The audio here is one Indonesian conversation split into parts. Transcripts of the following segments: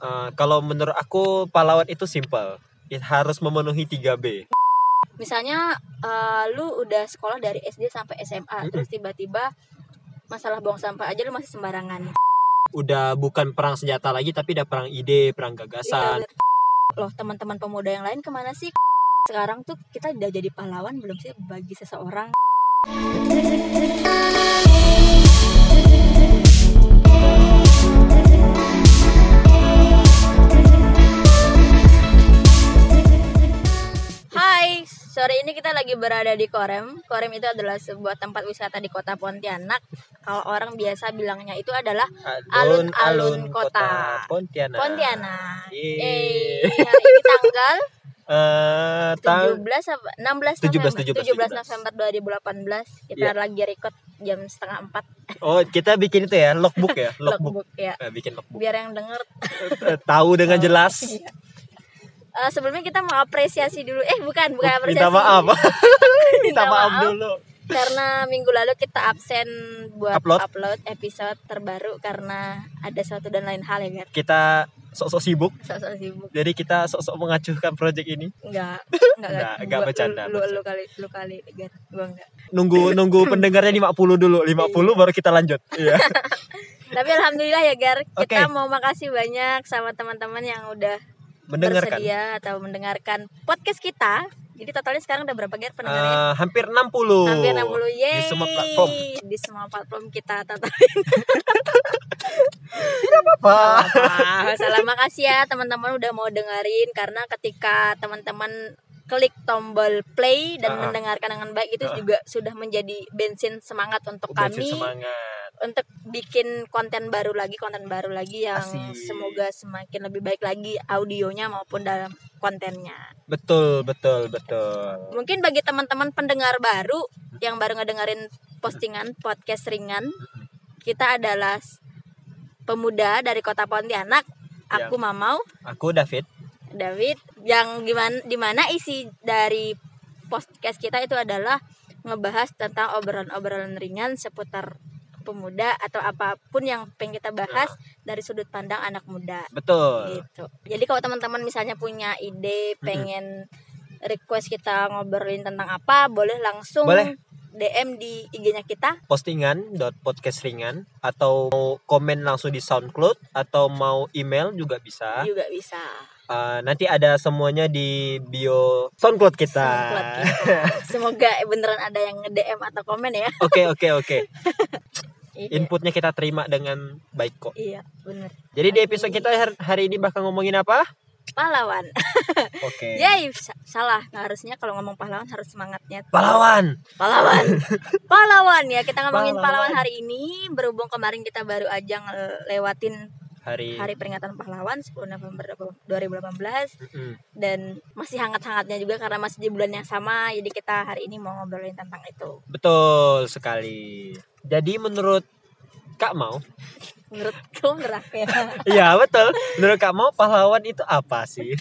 Eh, kalau menurut aku pahlawan itu simple. It harus memenuhi 3B. Misalnya eh, lu udah sekolah dari SD sampai SMA Mm-mm. terus tiba-tiba masalah buang sampah aja lu masih sembarangan. Udah bukan perang senjata lagi tapi udah perang ide, perang gagasan. Loh teman-teman pemuda yang lain ke mana sih? Sekarang tuh kita udah jadi pahlawan belum sih bagi seseorang? Sore ini kita lagi berada di Korem. Korem itu adalah sebuah tempat wisata di kota Pontianak. Kalau orang biasa bilangnya itu adalah Alun-alun kota. Pontianak. Pontianak. Yeay. Eh, hari ini tanggal Eh, tang- 17 apa 16 17, November 17, 17 November 2018 kita Iya. lagi record jam setengah empat Oh, kita bikin itu ya, logbook ya, logbook. logbook ya Eh, bikin logbook. biar yang denger Eh, Tahu dengan jelas. Eh, sebelumnya kita mau apresiasi dulu eh bukan bukan apresiasi Minta maaf. Minta Minta maaf maaf. dulu. karena minggu lalu kita absen buat Upload. upload, episode terbaru karena ada suatu dan lain hal ya Gar Kita sok-sok sibuk, sok-sok sibuk jadi kita sok-sok mengacuhkan project ini. enggak enggak Enggak, bercanda, lu, lu, kali lu kali Gar gua enggak Nunggu nunggu pendengarnya 50 dulu, 50 baru kita lanjut. Iya. Tapi alhamdulillah ya Gar, kita Oke. mau makasih banyak sama teman-teman yang udah Mendengarkan. bersedia atau mendengarkan podcast kita. Jadi totalnya sekarang udah berapa Gar pendengarnya? Eh, hampir 60. Hampir 60 yeay. Di semua platform. Di semua platform kita totalin. Apa? Ah, salah makasih ya teman-teman udah mau dengerin karena ketika teman-teman klik tombol play dan Ah. mendengarkan dengan baik itu Ah. juga sudah menjadi bensin semangat untuk Bensin kami semangat. untuk bikin konten baru lagi konten baru lagi yang Asik. semoga semakin lebih baik lagi audionya maupun dalam kontennya Betul, betul, betul. mungkin bagi teman-teman pendengar baru yang baru ngedengerin postingan podcast ringan kita adalah pemuda dari kota Pontianak aku Mamau Aku David. David yang gimana di mana isi dari podcast kita itu adalah ngebahas tentang obrolan-obrolan ringan seputar pemuda atau apa pun yang pengen kita bahas dari sudut pandang anak muda Betul. gitu. Jadi kalau teman-teman misalnya punya ide pengen request kita ngobrolin tentang apa, boleh langsung Boleh. DM di IG-nya kita. Postingan dot podcast ringan atau mau komen langsung di SoundCloud atau mau email juga bisa. Juga bisa. Eh, nanti ada semuanya di bio SoundCloud kita. SoundCloud kita. Semoga beneran ada yang nge-DM atau komen ya. Oke oke oke. Iya. Inputnya kita terima dengan baik kok. Iya, bener. Jadi di episode kita har- hari ini bakal ngomongin apa? Pahlawan. Oke. Yay, sa- salah. Nah, harusnya kalau ngomong pahlawan harus semangatnya. Pahlawan. Pahlawan. pahlawan ya. Kita ngomongin Pahlawan. pahlawan hari ini berhubung kemarin kita baru aja ngelewatin Hari. Hari Peringatan Pahlawan 10 November 2018 Mm-mm. dan masih hangat-hangatnya juga karena masih di bulan yang sama. Jadi kita hari ini mau ngobrolin tentang itu. Betul sekali. Jadi menurut Kak Mau, Menurut kamu aku ya? iya betul. Menurut Kak Mau pahlawan itu apa sih?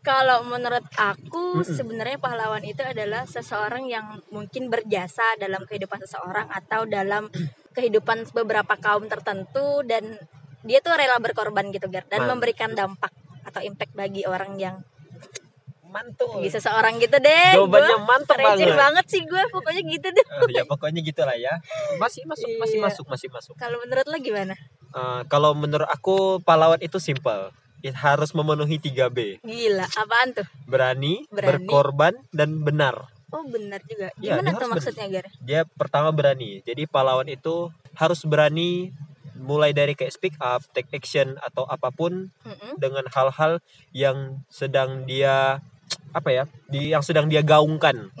Kalau menurut aku Mm-mm. sebenarnya pahlawan itu adalah seseorang yang mungkin berjasa dalam kehidupan seseorang atau dalam kehidupan beberapa kaum tertentu dan dia tuh rela berkorban gitu Gar dan Mantap. memberikan dampak atau impact bagi orang yang Mantul. bagi seseorang gitu deh. Jawabannya Gua receh banget. banget sih gue pokoknya gitu deh. Eh, ya pokoknya gitulah ya. Masih masuk, masih Iya. masuk, masih masuk. Kalau menurut lo gimana? Eh, kalau menurut aku pahlawan itu simple. It harus memenuhi 3B. Gila, apaan tuh? Berani, Berani. berkorban, dan benar. Oh benar juga. Iya, Gimana dia tuh maksudnya Gar? Dia pertama berani. Jadi pahlawan itu harus berani mulai dari kayak speak up, take action atau apa pun Mm-mm. dengan hal-hal yang sedang dia apa ya, di yang sedang dia gaungkan.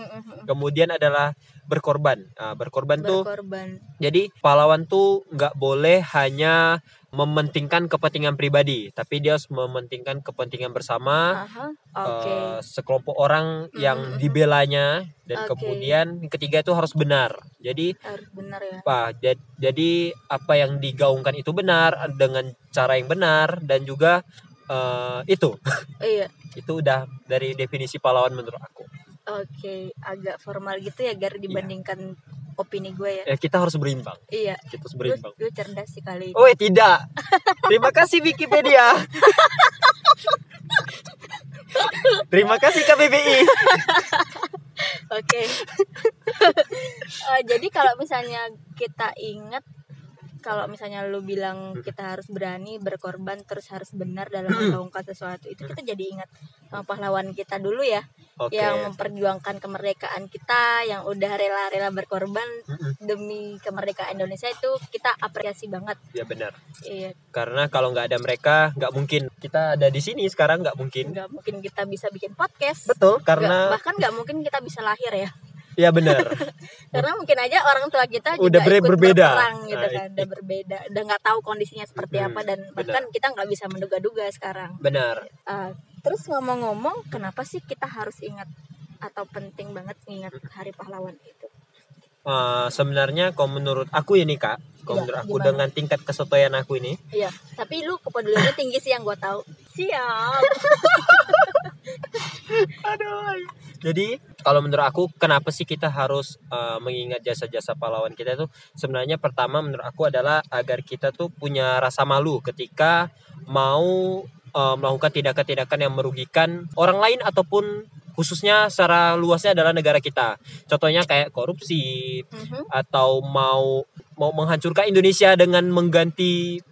Kemudian adalah berkorban. Nah, berkorban tuh Berkorban. jadi pahlawan tuh nggak boleh hanya mementingkan kepentingan pribadi, tapi dia harus mementingkan kepentingan bersama Aha. Oke. eh, sekelompok orang yang Mhm. dibelanya dan Oke. kemudian yang ketiga itu harus benar. Jadi Harus benar ya. apa? ja- Jadi apa yang digaungkan itu benar dengan cara yang benar dan juga eh, itu Iya. itu udah dari definisi pahlawan menurut aku. Oke, agak formal gitu ya Gar dibandingkan opini gue ya. Ya kita harus berimbang. Iya. Kita harus berimbang. lu cerdas sih kali ini. Oh eh, tidak. Terima kasih Wikipedia. Terima kasih KBBI. Oke. Eh, jadi kalau misalnya kita ingat kalau misalnya lu bilang kita harus berani berkorban terus harus benar dalam melakukan sesuatu itu kita jadi ingat sama pahlawan kita dulu ya Oke. yang memperjuangkan kemerdekaan kita yang udah rela-rela berkorban demi kemerdekaan Indonesia itu kita apresiasi banget. Ya benar. iya. Karena kalau nggak ada mereka, nggak mungkin. Kita ada di sini sekarang nggak mungkin. nggak mungkin kita bisa bikin podcast. Betul, karena bahkan nggak mungkin kita bisa lahir ya ya benar. karena mungkin aja orang tua kita Udah juga ber- ikut berbeda. berperang gitu Nah, kan udah berbeda udah nggak tahu kondisinya seperti Hmm, apa dan bahkan kita nggak bisa menduga-duga sekarang Benar. Uh, terus ngomong-ngomong kenapa sih kita harus ingat atau penting banget ingat hari pahlawan itu Eh, sebenarnya kalau menurut aku ini kak, kalau Iya, menurut aku gimana? dengan tingkat kesotoyan aku ini, iya tapi lu kepeduliannya tinggi sih yang gue tahu siap Aduh. Jadi kalau menurut aku kenapa sih kita harus uh, mengingat jasa-jasa pahlawan kita itu sebenarnya pertama menurut aku adalah agar kita tuh punya rasa malu ketika mau uh, melakukan tindakan-tindakan yang merugikan orang lain ataupun khususnya secara luasnya adalah negara kita. Contohnya kayak korupsi Mhm. atau mau mau menghancurkan Indonesia dengan mengganti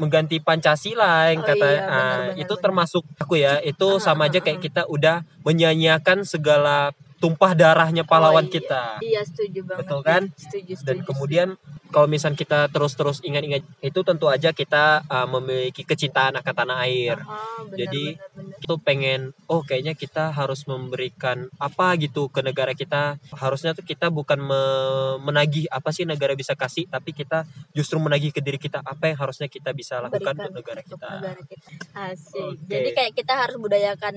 mengganti Pancasila yang Oh kata iya, ah, benar-benar, itu benar. termasuk aku ya itu Ah, sama ah, aja kayak ah. kita udah menyanyiakan segala tumpah darahnya pahlawan Oh, iya. kita iya setuju banget Betul kan? setuju setuju dan kemudian kalau misal kita terus-terus ingat-ingat itu tentu aja kita ah, memiliki kecintaan akan tanah air Ah, benar, Jadi, benar, benar. itu pengen oh kayaknya kita harus memberikan apa gitu ke negara kita harusnya tuh kita bukan me- menagih apa sih negara bisa kasih tapi kita justru menagih ke diri kita apa yang harusnya kita bisa lakukan Berikan untuk negara untuk kita negara kita. Asik. Oke. Jadi kayak kita harus budayakan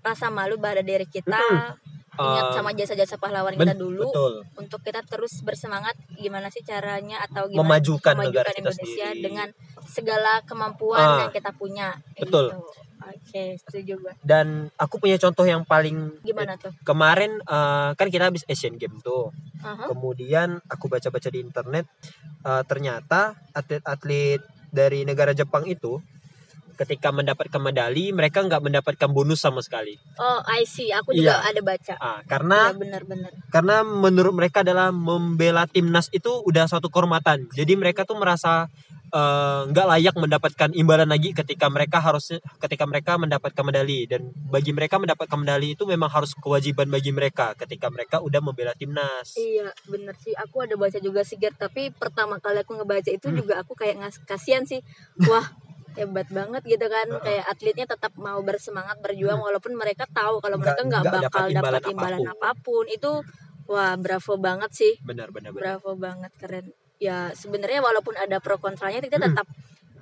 rasa malu pada diri kita. Ingat Eh, sama jasa-jasa pahlawan kita dulu betul untuk kita terus bersemangat gimana sih caranya atau gimana memajukan, negara kita Indonesia sendiri dengan segala kemampuan Ah, yang kita punya. betul. Gitu. Oke, setuju gue. dan aku punya contoh yang paling Gimana tuh? kemarin eh, kan kita habis Asian Games tuh Aha. kemudian aku baca-baca di internet eh, ternyata atlet-atlet dari negara Jepang itu ketika mendapatkan medali mereka nggak mendapatkan bonus sama sekali Oh, I see. Aku juga Iya. ada baca. ah, karena benar-benar. karena menurut mereka adalah membela timnas itu udah suatu kehormatan jadi mereka tuh merasa eh, nggak layak mendapatkan imbalan lagi ketika mereka harus ketika mereka mendapatkan medali dan bagi mereka mendapatkan medali itu memang harus kewajiban bagi mereka ketika mereka udah membela timnas Iya, bener sih. Aku ada baca juga sih. Tapi pertama kali aku ngebaca itu Hmm. juga aku kayak ngas kasihan sih. Wah, hebat banget gitu kan. Kayak atletnya tetap mau bersemangat berjuang walaupun mereka tahu kalau Hmm. Mereka nggak bakal dapat imbalan imbalan apa pun. Itu wah, bravo banget sih. benar benar benar Bravo banget, keren. Ya, sebenarnya walaupun ada pro kontranya kita Hmm. tetap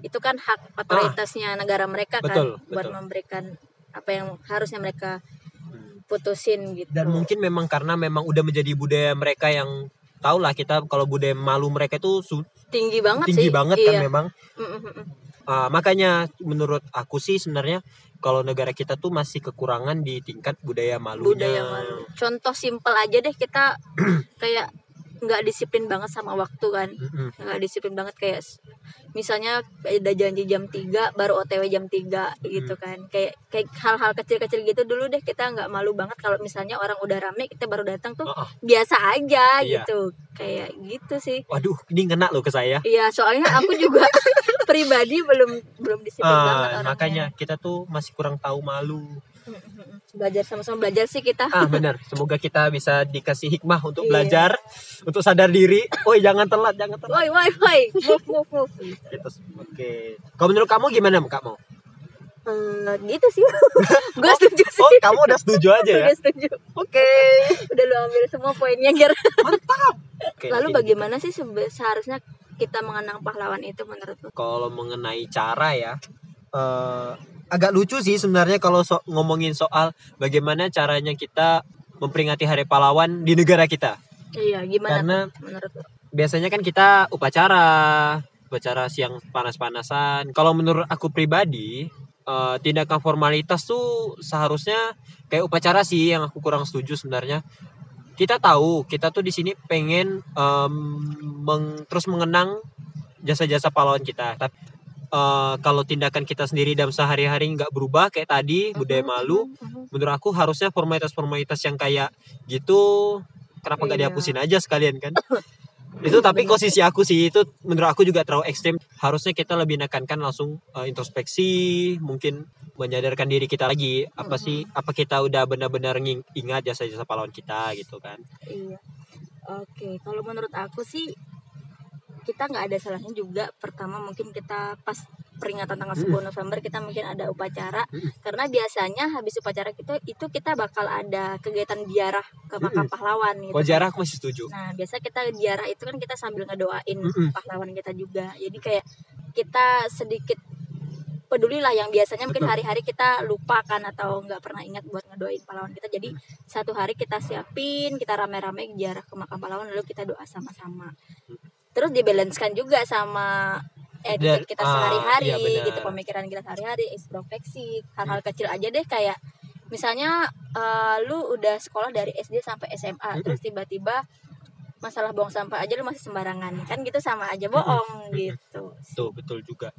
itu kan hak otoritasnya negara mereka kan Betul, buat betul. memberikan apa yang harusnya mereka Hmm. putusin gitu. dan mungkin memang karena memang udah menjadi budaya mereka yang tau lah kita kalau budaya malu mereka itu tinggi banget tinggi sih. banget iya. kan memang Mm, mm, Ah, makanya menurut aku sih sebenarnya kalau negara kita tuh masih kekurangan di tingkat budaya malunya budaya malu. Contoh simpel aja deh kita kayak nggak disiplin banget sama waktu kan. Nggak disiplin banget kayak misalnya ada janji jam 3 baru OTW jam 3 gitu Hmm. kan. Kayak kayak hal-hal kecil-kecil gitu dulu deh kita nggak malu banget kalau misalnya orang udah rame kita baru datang tuh Oh, oh. biasa aja Iya. gitu. Kayak gitu sih. waduh ini ngena loh ke saya Iya, soalnya aku juga pribadi belum belum disiplin banget Ah, orangnya. makanya kita tuh masih kurang tahu malu belajar sama-sama belajar sih kita. ah benar. Semoga kita bisa dikasih hikmah untuk Iya. belajar untuk sadar diri. Oh jangan telat jangan telat. Woi, woi, woi. Move, move, move. Gitu. oke. Kalau menurut kamu gimana kak mau Eh, gitu sih. Gue setuju sih. oh kamu udah setuju aja ya? Udah setuju. Oke. Udah lu ambil semua poinnya Ger. Oke, lalu oke. bagaimana sih sebe- seharusnya kita mengenang pahlawan itu menurut lu? Kalau mengenai cara ya eh, agak lucu sih sebenarnya kalau so- ngomongin soal bagaimana caranya kita memperingati Hari Pahlawan di negara kita. iya gimana Karena menurut biasanya kan kita upacara, upacara siang panas-panasan. Kalau menurut aku pribadi, eh, tindakan formalitas tuh seharusnya kayak upacara sih yang aku kurang setuju sebenarnya kita tahu kita tuh di sini pengen em, meng- terus mengenang jasa-jasa pahlawan kita tapi eh, kalau tindakan kita sendiri dalam sehari-hari nggak berubah kayak tadi budaya malu menurut aku harusnya formalitas-formalitas yang kayak gitu kenapa nggak Iya. dihapusin aja sekalian kan? Itu tapi posisi aku sih itu menurut aku juga terlalu ekstrim. Harusnya kita lebih nekankan langsung eh, introspeksi mungkin menyadarkan diri kita lagi apa sih apa kita udah benar-benar ingat jasa-jasa pahlawan kita gitu kan. Iya. Oke, kalau menurut aku sih kita nggak ada salahnya juga. Pertama mungkin kita pas peringatan tanggal 10 November kita mungkin ada upacara Mm-mm. karena biasanya habis upacara kita itu kita bakal ada kegiatan ziarah ke makam Mm-mm. pahlawan gitu. kalau jarak aku masih setuju Nah, biasa kita ziarah itu kan kita sambil ngedoain Mm-mm. pahlawan kita juga. Jadi kayak kita sedikit peduli lah yang biasanya mungkin hari-hari kita lupakan atau nggak pernah ingat buat ngedoain pahlawan kita. Jadi satu hari kita siapin, kita rame-rame ziarah ke makam pahlawan lalu kita doa sama-sama. Terus dibalanskan juga sama etiket kita ah, sehari-hari iya gitu pemikiran kita sehari-hari introspeksi hal-hal kecil aja deh kayak misalnya eh, lu udah sekolah dari SD sampai SMA Mm-mm. terus tiba-tiba masalah buang sampah aja lu masih sembarangan. Kan gitu sama aja bohong gitu Tuh betul juga.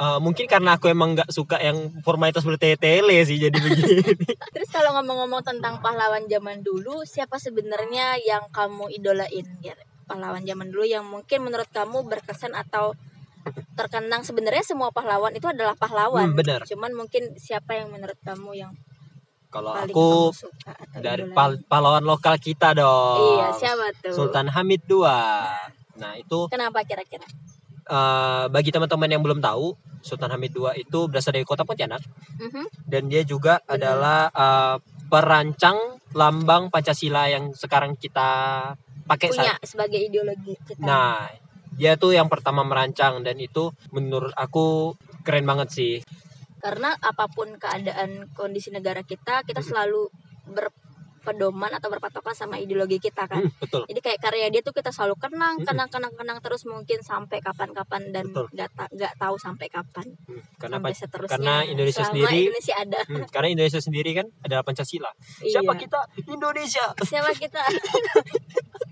Eh, mungkin karena aku emang nggak suka yang formalitas bertele-tele sih jadi begini. terus kalau ngomong-ngomong tentang pahlawan zaman dulu siapa sebenarnya yang kamu idolain ya pahlawan zaman dulu yang mungkin menurut kamu berkesan atau terkenang sebenarnya semua pahlawan itu adalah pahlawan Hmm, benar. cuman mungkin siapa yang menurut kamu yang Kalau aku suka dari pal- pahlawan lokal kita dong. iya siapa tuh Sultan Hamid II. Nah itu kenapa kira-kira eh, bagi teman-teman yang belum tahu, Sultan Hamid II itu berasal dari kota Pontianak Mhm. dan dia juga Benar. adalah eh, perancang lambang Pancasila yang sekarang kita pakai punya sebagai ideologi kita Nah, dia tuh yang pertama merancang dan itu menurut aku keren banget sih. karena apa pun keadaan kondisi negara kita kita Hmm. selalu berpedoman atau berpatokan sama ideologi kita kan Hmm, betul. jadi kayak karya dia tuh kita selalu kenang Mm-mm. kenang kenang kenang terus mungkin sampai kapan-kapan dan Betul. nggak ta- nggak tahu sampai kapan Hmm, karena sampai pa- seterusnya karena Indonesia Selama sendiri- Indonesia ada hmm, karena Indonesia sendiri kan adalah Pancasila. Siapa Iya. kita? Indonesia. siapa kita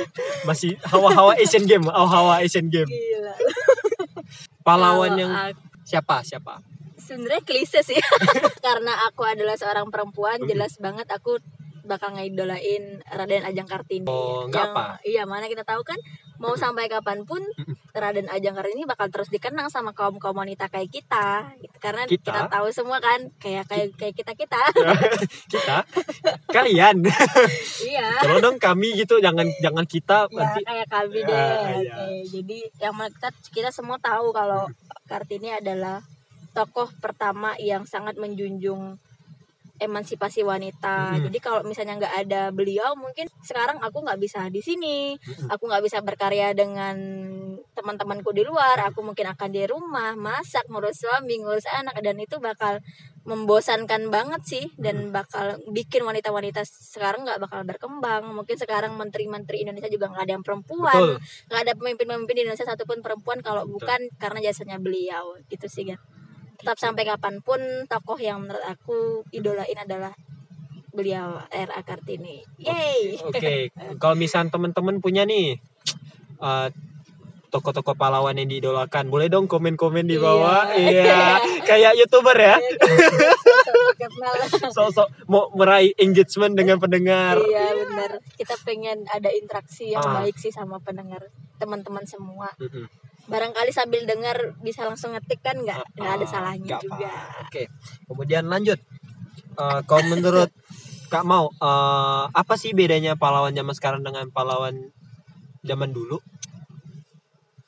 Masih hawa-hawa Asian Game, hawa-hawa Asian Game. gila Pahlawan yang aku- siapa? Siapa? sebenarnya klise sih karena aku adalah seorang perempuan jelas banget aku bakal ngeidolain Raden Ajeng Kartini Oh, Yang- apa. iya mana kita tahu kan mau sampai kapan pun. Raden Ajeng Kartini bakal terus dikenang sama kaum kaum wanita kayak kita gitu. karena Kita? kita? tahu semua kan kayak kayak kayak kita kita kita? Kalian. iya Kalau dong kami gitu, jangan jangan kita ya nanti. kayak kami Ya, deh iya. Oke, jadi yang kita kita semua tahu kalau Kartini adalah tokoh pertama yang sangat menjunjung emansipasi wanita. Mm-mm. Jadi kalau misalnya nggak ada beliau, mungkin sekarang aku nggak bisa di sini. Mm-mm. Aku nggak bisa berkarya dengan teman-temanku di luar. Aku mungkin akan di rumah masak, ngurus suami, ngurus anak, dan itu bakal membosankan banget sih dan bakal bikin wanita-wanita sekarang nggak bakal berkembang. Mungkin sekarang menteri-menteri Indonesia juga nggak ada yang perempuan, nggak ada pemimpin-pemimpin di Indonesia satupun perempuan kalau Betul. bukan karena jasanya beliau gitu sih kan tetap sampai kapan pun tokoh yang menurut aku idolain adalah beliau R.A. Kartini yay Oke, kalau misalnya teman-teman punya nih eh, toko-toko pahlawan yang diidolakan, boleh dong komen-komen di Iya. bawah. Iya, kayak youtuber ya, Kenal. sosok mau meraih engagement dengan pendengar. iya benar kita pengen ada interaksi yang Ah. baik sih sama pendengar teman-teman semua. Barangkali sambil dengar bisa langsung ngetik kan nggak nggak ada Ah, salahnya nggak juga apa. Oke, kemudian lanjut. Eh, kalau menurut Kak Mau, eh, apa sih bedanya pahlawan zaman sekarang dengan pahlawan zaman dulu?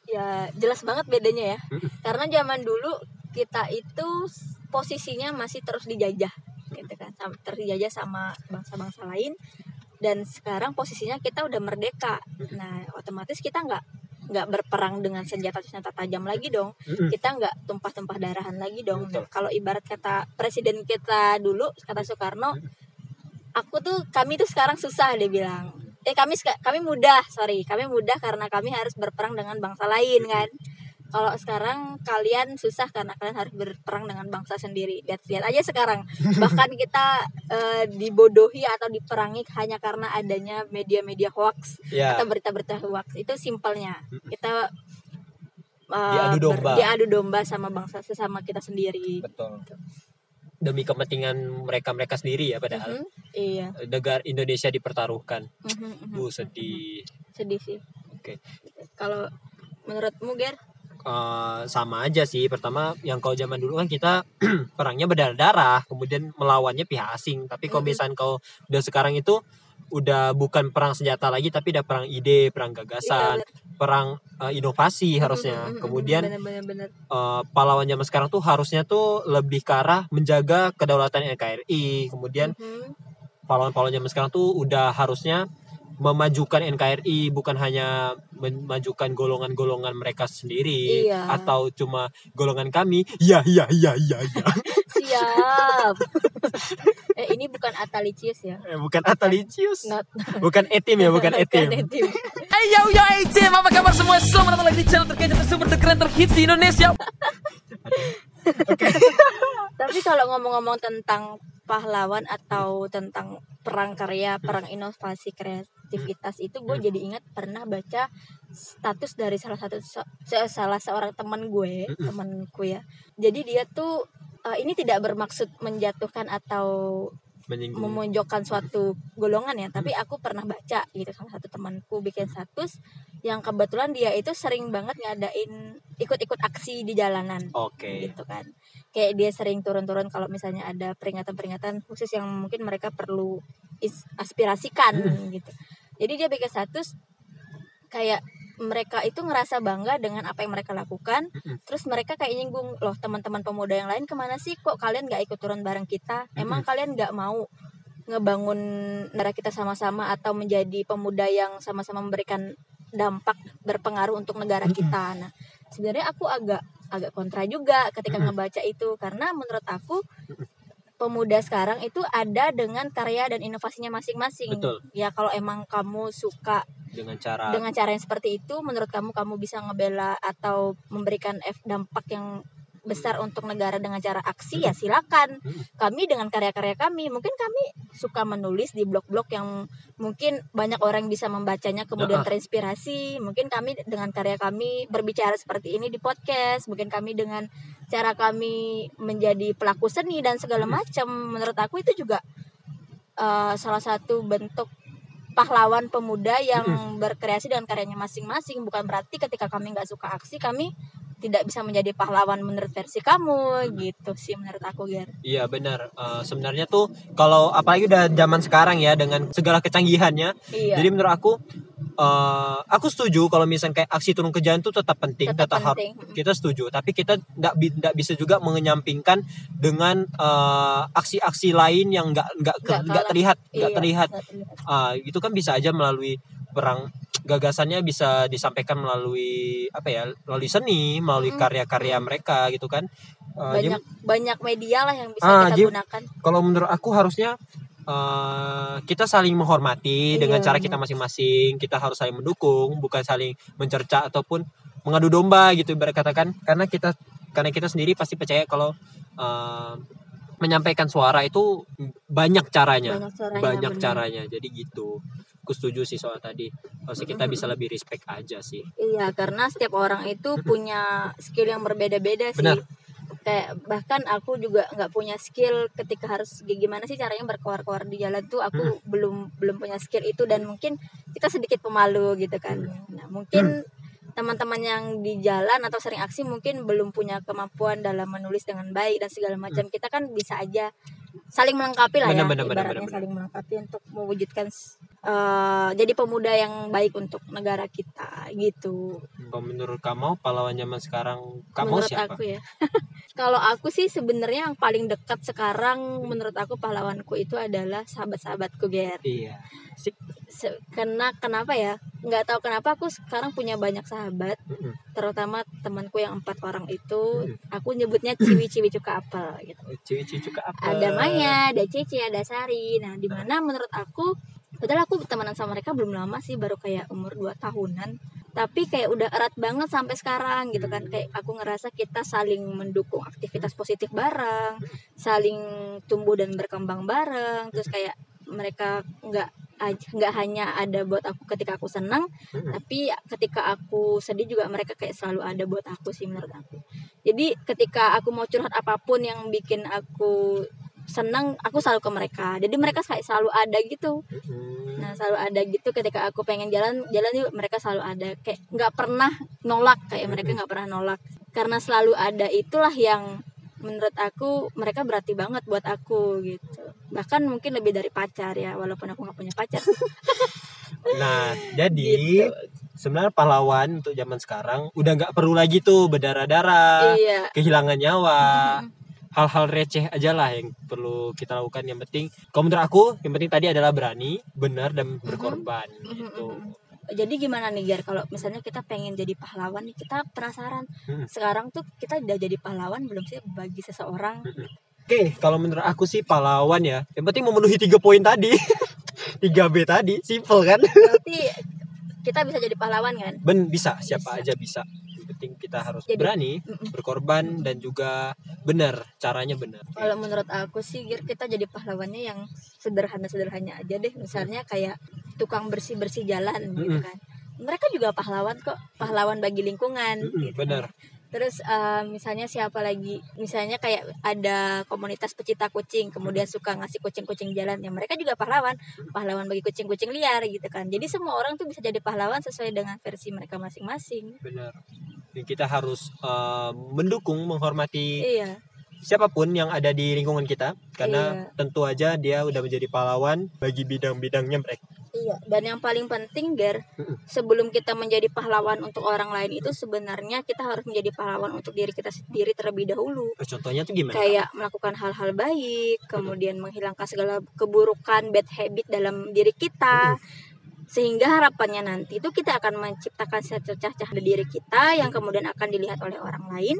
ya jelas banget bedanya ya Mm-mm. karena zaman dulu kita itu posisinya masih terus dijajah gitu kan terus dijajah sama bangsa-bangsa lain dan sekarang posisinya kita udah merdeka nah otomatis kita nggak nggak berperang dengan senjata senjata tajam lagi dong. Mm-mm. kita nggak tumpah-tumpah darahan lagi dong. Betul. Nah, kalau ibarat kata presiden kita dulu kata Soekarno aku tuh kami tuh sekarang susah dia bilang. Eh kami kami mudah sorry. Kami mudah karena kami harus berperang dengan bangsa lain kan kalau sekarang kalian susah karena kalian harus berperang dengan bangsa sendiri. Lihat-lihat aja sekarang. Bahkan kita eh, dibodohi atau diperangi hanya karena adanya media-media hoax ya. atau berita-berita hoax. Itu simpelnya. Kita eh, Diadu domba. ber- diadu domba sama bangsa sesama kita sendiri. Betul. Demi kepentingan mereka mereka sendiri ya padahal. Mhm, iya. Negara Indonesia dipertaruhkan. Mhm, mhm. bu sedih. Sedih sih. Oke. kalau menurutmu Ger Eh, sama aja sih. Pertama yang kalau zaman dulu kan kita perangnya berdarah-darah kemudian melawannya pihak asing. Tapi kalau misalnya kalau udah sekarang itu udah bukan perang senjata lagi tapi udah perang ide perang gagasan perang eh, inovasi harusnya. mhm, kemudian bener. eh, pahlawan zaman sekarang tuh harusnya tuh lebih ke arah menjaga kedaulatan NKRI kemudian Mhm. pahlawan-pahlawan zaman sekarang tuh udah harusnya memajukan NKRI bukan hanya memajukan golongan-golongan mereka sendiri Iya. atau cuma golongan kami iya iya iya iya iya siap eh ini bukan Atalicius ya Eh, bukan Atalicius not bukan Etim ya bukan Etim Etim. Hey yo yo team, apa kabar semua? Selamat datang lagi di channel terkece tersuper terkeren terhits di Indonesia. tapi kalau ngomong-ngomong tentang pahlawan atau tentang perang karya perang inovasi kreativitas itu gue jadi ingat pernah baca status dari salah satu salah seorang teman gue Mm-mm. temanku ya. Jadi dia tuh eh, ini tidak bermaksud menjatuhkan atau menyinggung. memojokkan suatu golongan ya. Tapi aku pernah baca gitu salah satu temanku bikin status yang kebetulan dia itu sering banget ngadain ikut-ikut aksi di jalanan. Oke. Gitu kan. Kayak dia sering turun-turun kalau misalnya ada peringatan-peringatan khusus yang mungkin mereka perlu aspirasikan gitu. Jadi dia bikin status kayak mereka itu ngerasa bangga dengan apa yang mereka lakukan. Terus mereka kayak nyinggung loh teman-teman pemuda yang lain ke mana sih? Kok kalian nggak ikut turun bareng kita? Emang kalian nggak mau ngebangun negara kita sama-sama atau menjadi pemuda yang sama-sama memberikan dampak berpengaruh untuk negara kita? Nah sebenarnya aku agak agak kontra juga ketika ngebaca itu. Karena menurut aku pemuda sekarang itu ada dengan karya dan inovasinya masing-masing. Betul. ya kalau emang kamu suka dengan cara dengan cara yang seperti itu menurut kamu kamu bisa ngebela atau memberikan dampak yang besar untuk negara dengan cara aksi? Ya silakan. Kami dengan karya-karya kami mungkin kami suka menulis di blog-blog yang mungkin banyak orang bisa membacanya kemudian Nah, ah. terinspirasi. Mungkin kami dengan karya kami berbicara seperti ini di podcast. Mungkin kami dengan cara kami menjadi pelaku seni dan segala macam. Menurut aku itu juga eh, salah satu bentuk pahlawan pemuda yang berkreasi dengan karyanya masing-masing. Bukan berarti ketika kami nggak suka aksi kami tidak bisa menjadi pahlawan menurut versi kamu. Gitu sih menurut aku Ger. Iya benar. Eh, sebenarnya tuh kalau apalagi udah zaman sekarang ya dengan segala kecanggihannya, iya. Jadi menurut aku eh aku setuju kalau misalnya kayak aksi turun ke jalan tuh tetap penting, Tetap tetap, har- penting. kita setuju. Tapi kita bi- nggak bisa juga mengenyampingkan dengan eh, aksi-aksi lain yang nggak nggak Nggak terlihat nggak Iya, terlihat. nggak terlihat. Ah, itu kan bisa aja melalui perang gagasannya bisa disampaikan melalui apa ya melalui seni melalui Mm-mm. karya-karya mereka gitu kan jadi- banyak banyak media lah yang bisa Ah, kita jadi- gunakan kalau menurut aku harusnya eh, kita saling menghormati dengan Iya, cara kita masing-masing. Kita harus saling mendukung bukan saling mencerca ataupun mengadu domba gitu ibarat katakan karena kita karena kita sendiri pasti percaya kalau eh, menyampaikan suara itu banyak caranya. Banyak caranya banyak bener. caranya. Jadi gitu. Aku setuju sih soal tadi. Harusnya kita bisa lebih respect aja sih. Iya karena setiap orang itu punya skill yang berbeda-beda sih. Benar. Kayak bahkan aku juga nggak punya skill ketika harus gimana sih caranya berkoar-koar di jalan tuh aku belum belum punya skill itu dan mungkin kita sedikit pemalu gitu kan. Nah mungkin teman-teman yang di jalan atau sering aksi mungkin belum punya kemampuan dalam menulis dengan baik dan segala macam. Kita kan bisa aja saling melengkapi lah Benar, ya benar, ibaratnya benar, benar. saling melengkapi untuk mewujudkan eh, jadi pemuda yang baik untuk negara kita gitu. Kalau menurut kamu pahlawan zaman sekarang kamu menurut siapa? aku ya. Kalau aku sih sebenarnya yang paling dekat sekarang menurut aku pahlawanku itu adalah sahabat-sahabatku Ger. Iya karena kenapa ya? Nggak tahu kenapa aku sekarang punya banyak sahabat terutama temanku yang empat orang itu. Aku nyebutnya ciwi-ciwi cuka apel gitu. Ciwi-ciwi juga apa ada Maya ada Cece ada Sari. Nah di mana menurut aku padahal aku temenan sama mereka belum lama sih baru kayak umur 2 tahunan. Tapi kayak udah erat banget sampai sekarang gitu kan. Kayak aku ngerasa kita saling mendukung aktivitas positif bareng saling tumbuh dan berkembang bareng. Terus kayak mereka nggak nggak hanya ada buat aku ketika aku senang Mm-mm. tapi ketika aku sedih juga mereka kayak selalu ada buat aku sih menurut aku. Jadi ketika aku mau curhat apa pun yang bikin aku senang aku selalu ke mereka. Jadi mereka kayak selalu ada gitu. Mm-mm. nah selalu ada gitu ketika aku pengen jalan jalan yuk mereka selalu ada. Kayak nggak pernah nolak kayak mereka nggak pernah nolak. Karena selalu ada itulah yang menurut aku mereka berarti banget buat aku gitu bahkan mungkin lebih dari pacar ya walaupun aku nggak punya pacar Nah, jadi Gitu. sebenarnya pahlawan untuk zaman sekarang udah nggak perlu lagi tuh berdarah-darah, iya kehilangan nyawa. Hal-hal receh aja lah yang perlu kita lakukan. Yang penting, kalau menurut aku, yang penting tadi adalah berani, benar dan berkorban. Gitu. Jadi gimana nih Gar kalau misalnya kita pengen jadi pahlawan nih kita penasaran Hmm. sekarang tuh kita udah jadi pahlawan belum sih bagi seseorang Oke, kalau menurut aku sih pahlawan ya. Yang penting memenuhi tiga poin tadi. 3B tadi, simple kan? berarti kita bisa jadi pahlawan kan Ben bisa, siapa aja bisa. Yang penting kita harus Jadi- berani, Mm-mm. berkorban dan juga benar, caranya benar. Kalau menurut aku sih Gir, kita jadi pahlawannya yang sederhana-sederhana aja deh. Misalnya kayak tukang bersih-bersih jalan gitu Mm-mm. kan. Mereka juga pahlawan kok, pahlawan bagi lingkungan Mm-mm, gitu. benar. Terus eh, misalnya siapa lagi? Misalnya kayak ada komunitas pecinta kucing, kemudian suka ngasih kucing-kucing jalan ya mereka juga pahlawan, pahlawan bagi kucing-kucing liar gitu kan. Jadi semua orang tuh bisa jadi pahlawan sesuai dengan versi mereka masing-masing. benar kita harus eh, mendukung menghormati Iya. siapa pun yang ada di lingkungan kita karena Iya. tentu aja dia udah menjadi pahlawan bagi bidang-bidangnya mereka Iya, dan yang paling penting Ger, sebelum kita menjadi pahlawan untuk orang lain itu sebenarnya kita harus menjadi pahlawan untuk diri kita sendiri terlebih dahulu. Oh, contohnya tuh gimana Kayak melakukan hal-hal baik, kemudian menghilangkan segala keburukan, bad habit dalam diri kita. Sehingga harapannya nanti itu kita akan menciptakan secercah cahaya diri kita yang kemudian akan dilihat oleh orang lain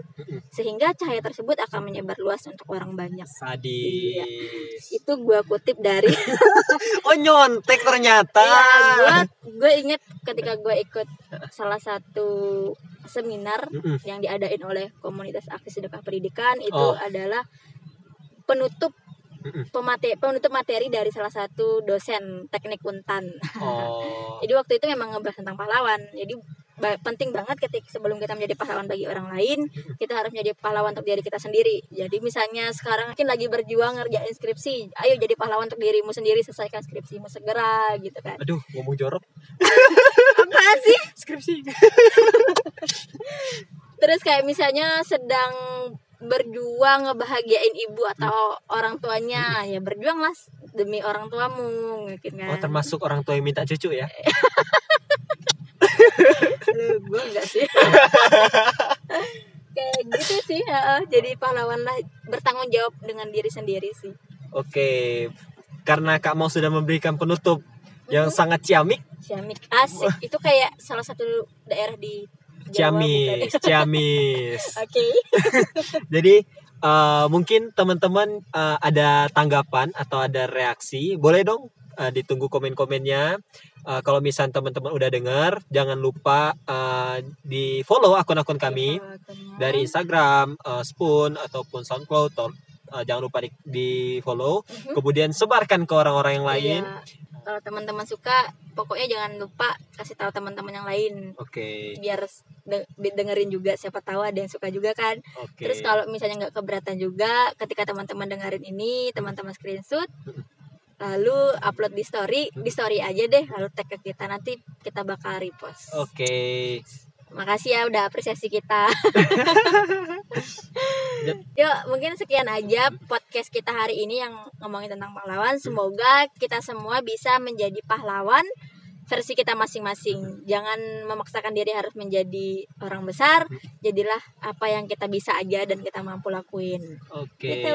sehingga cahaya tersebut akan menyebar luas untuk orang banyak. sadis Itu gua kutip dari oh nyontek ternyata Iya, gue gue inget ketika gue ikut salah satu seminar yang diadain oleh komunitas aktif sedekah pendidikan itu Oh. adalah penutup. Pemate penutup materi dari salah satu dosen teknik untan. oh Jadi waktu itu memang ngebahas tentang pahlawan. Jadi ba- penting banget ketika sebelum kita menjadi pahlawan bagi orang lain, kita harus menjadi pahlawan untuk diri kita sendiri. Jadi misalnya sekarang mungkin lagi berjuang ngerjain skripsi, ayo jadi pahlawan untuk dirimu sendiri, selesaikan skripsimu segera gitu kan. aduh ngomong jorok Apaan sih? skripsi Terus kayak misalnya sedang berjuang ngebahagiain ibu atau orang tuanya, ya berjuanglah demi orang tuamu, mungkin kan. oh termasuk orang tua yang minta cucu ya Lu, gue enggak sih. kayak gitu sih, heeh. jadi pahlawan lah bertanggung jawab dengan diri sendiri sih. oke karena kak mau sudah memberikan penutup yang sangat ciamik Ciamik asik. Itu kayak salah satu daerah di Jawa, ciamis ciamis Oke. Jadi eh, mungkin teman-teman eh, ada tanggapan atau ada reaksi, boleh dong eh, ditunggu komen-komennya. Eh, kalau misalnya teman-teman udah dengar, jangan lupa eh, di follow akun-akun kami dari Instagram, eh, Spoon ataupun SoundCloud. Eh, jangan lupa di, di follow. Mhm. Kemudian sebarkan ke orang-orang yang lain. Iya. Kalau teman-teman suka, pokoknya jangan lupa kasih tahu teman-teman yang lain Oke, biar de- dengerin juga siapa tahu ada yang suka juga kan. oke. Terus kalau misalnya nggak keberatan juga, ketika teman-teman dengerin ini, teman-teman screenshot, lalu upload di story, di story aja deh, lalu tag ke kita nanti kita bakal repost. Oke. Makasih ya udah apresiasi kita. Yuk, mungkin sekian aja podcast kita hari ini yang ngomongin tentang pahlawan. Semoga kita semua bisa menjadi pahlawan versi kita masing-masing. Jangan memaksakan diri harus menjadi orang besar. Jadilah apa yang kita bisa aja dan kita mampu lakuin. Oke. Gitu.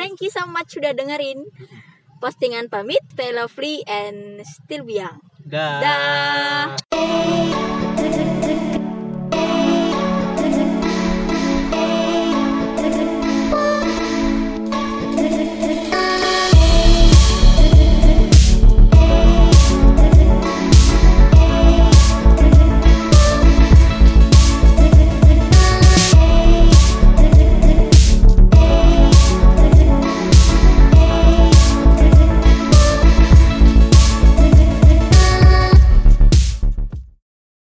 Thank you so much sudah dengerin. Postingan pamit, stay lovely and still be young. Dah. Dah.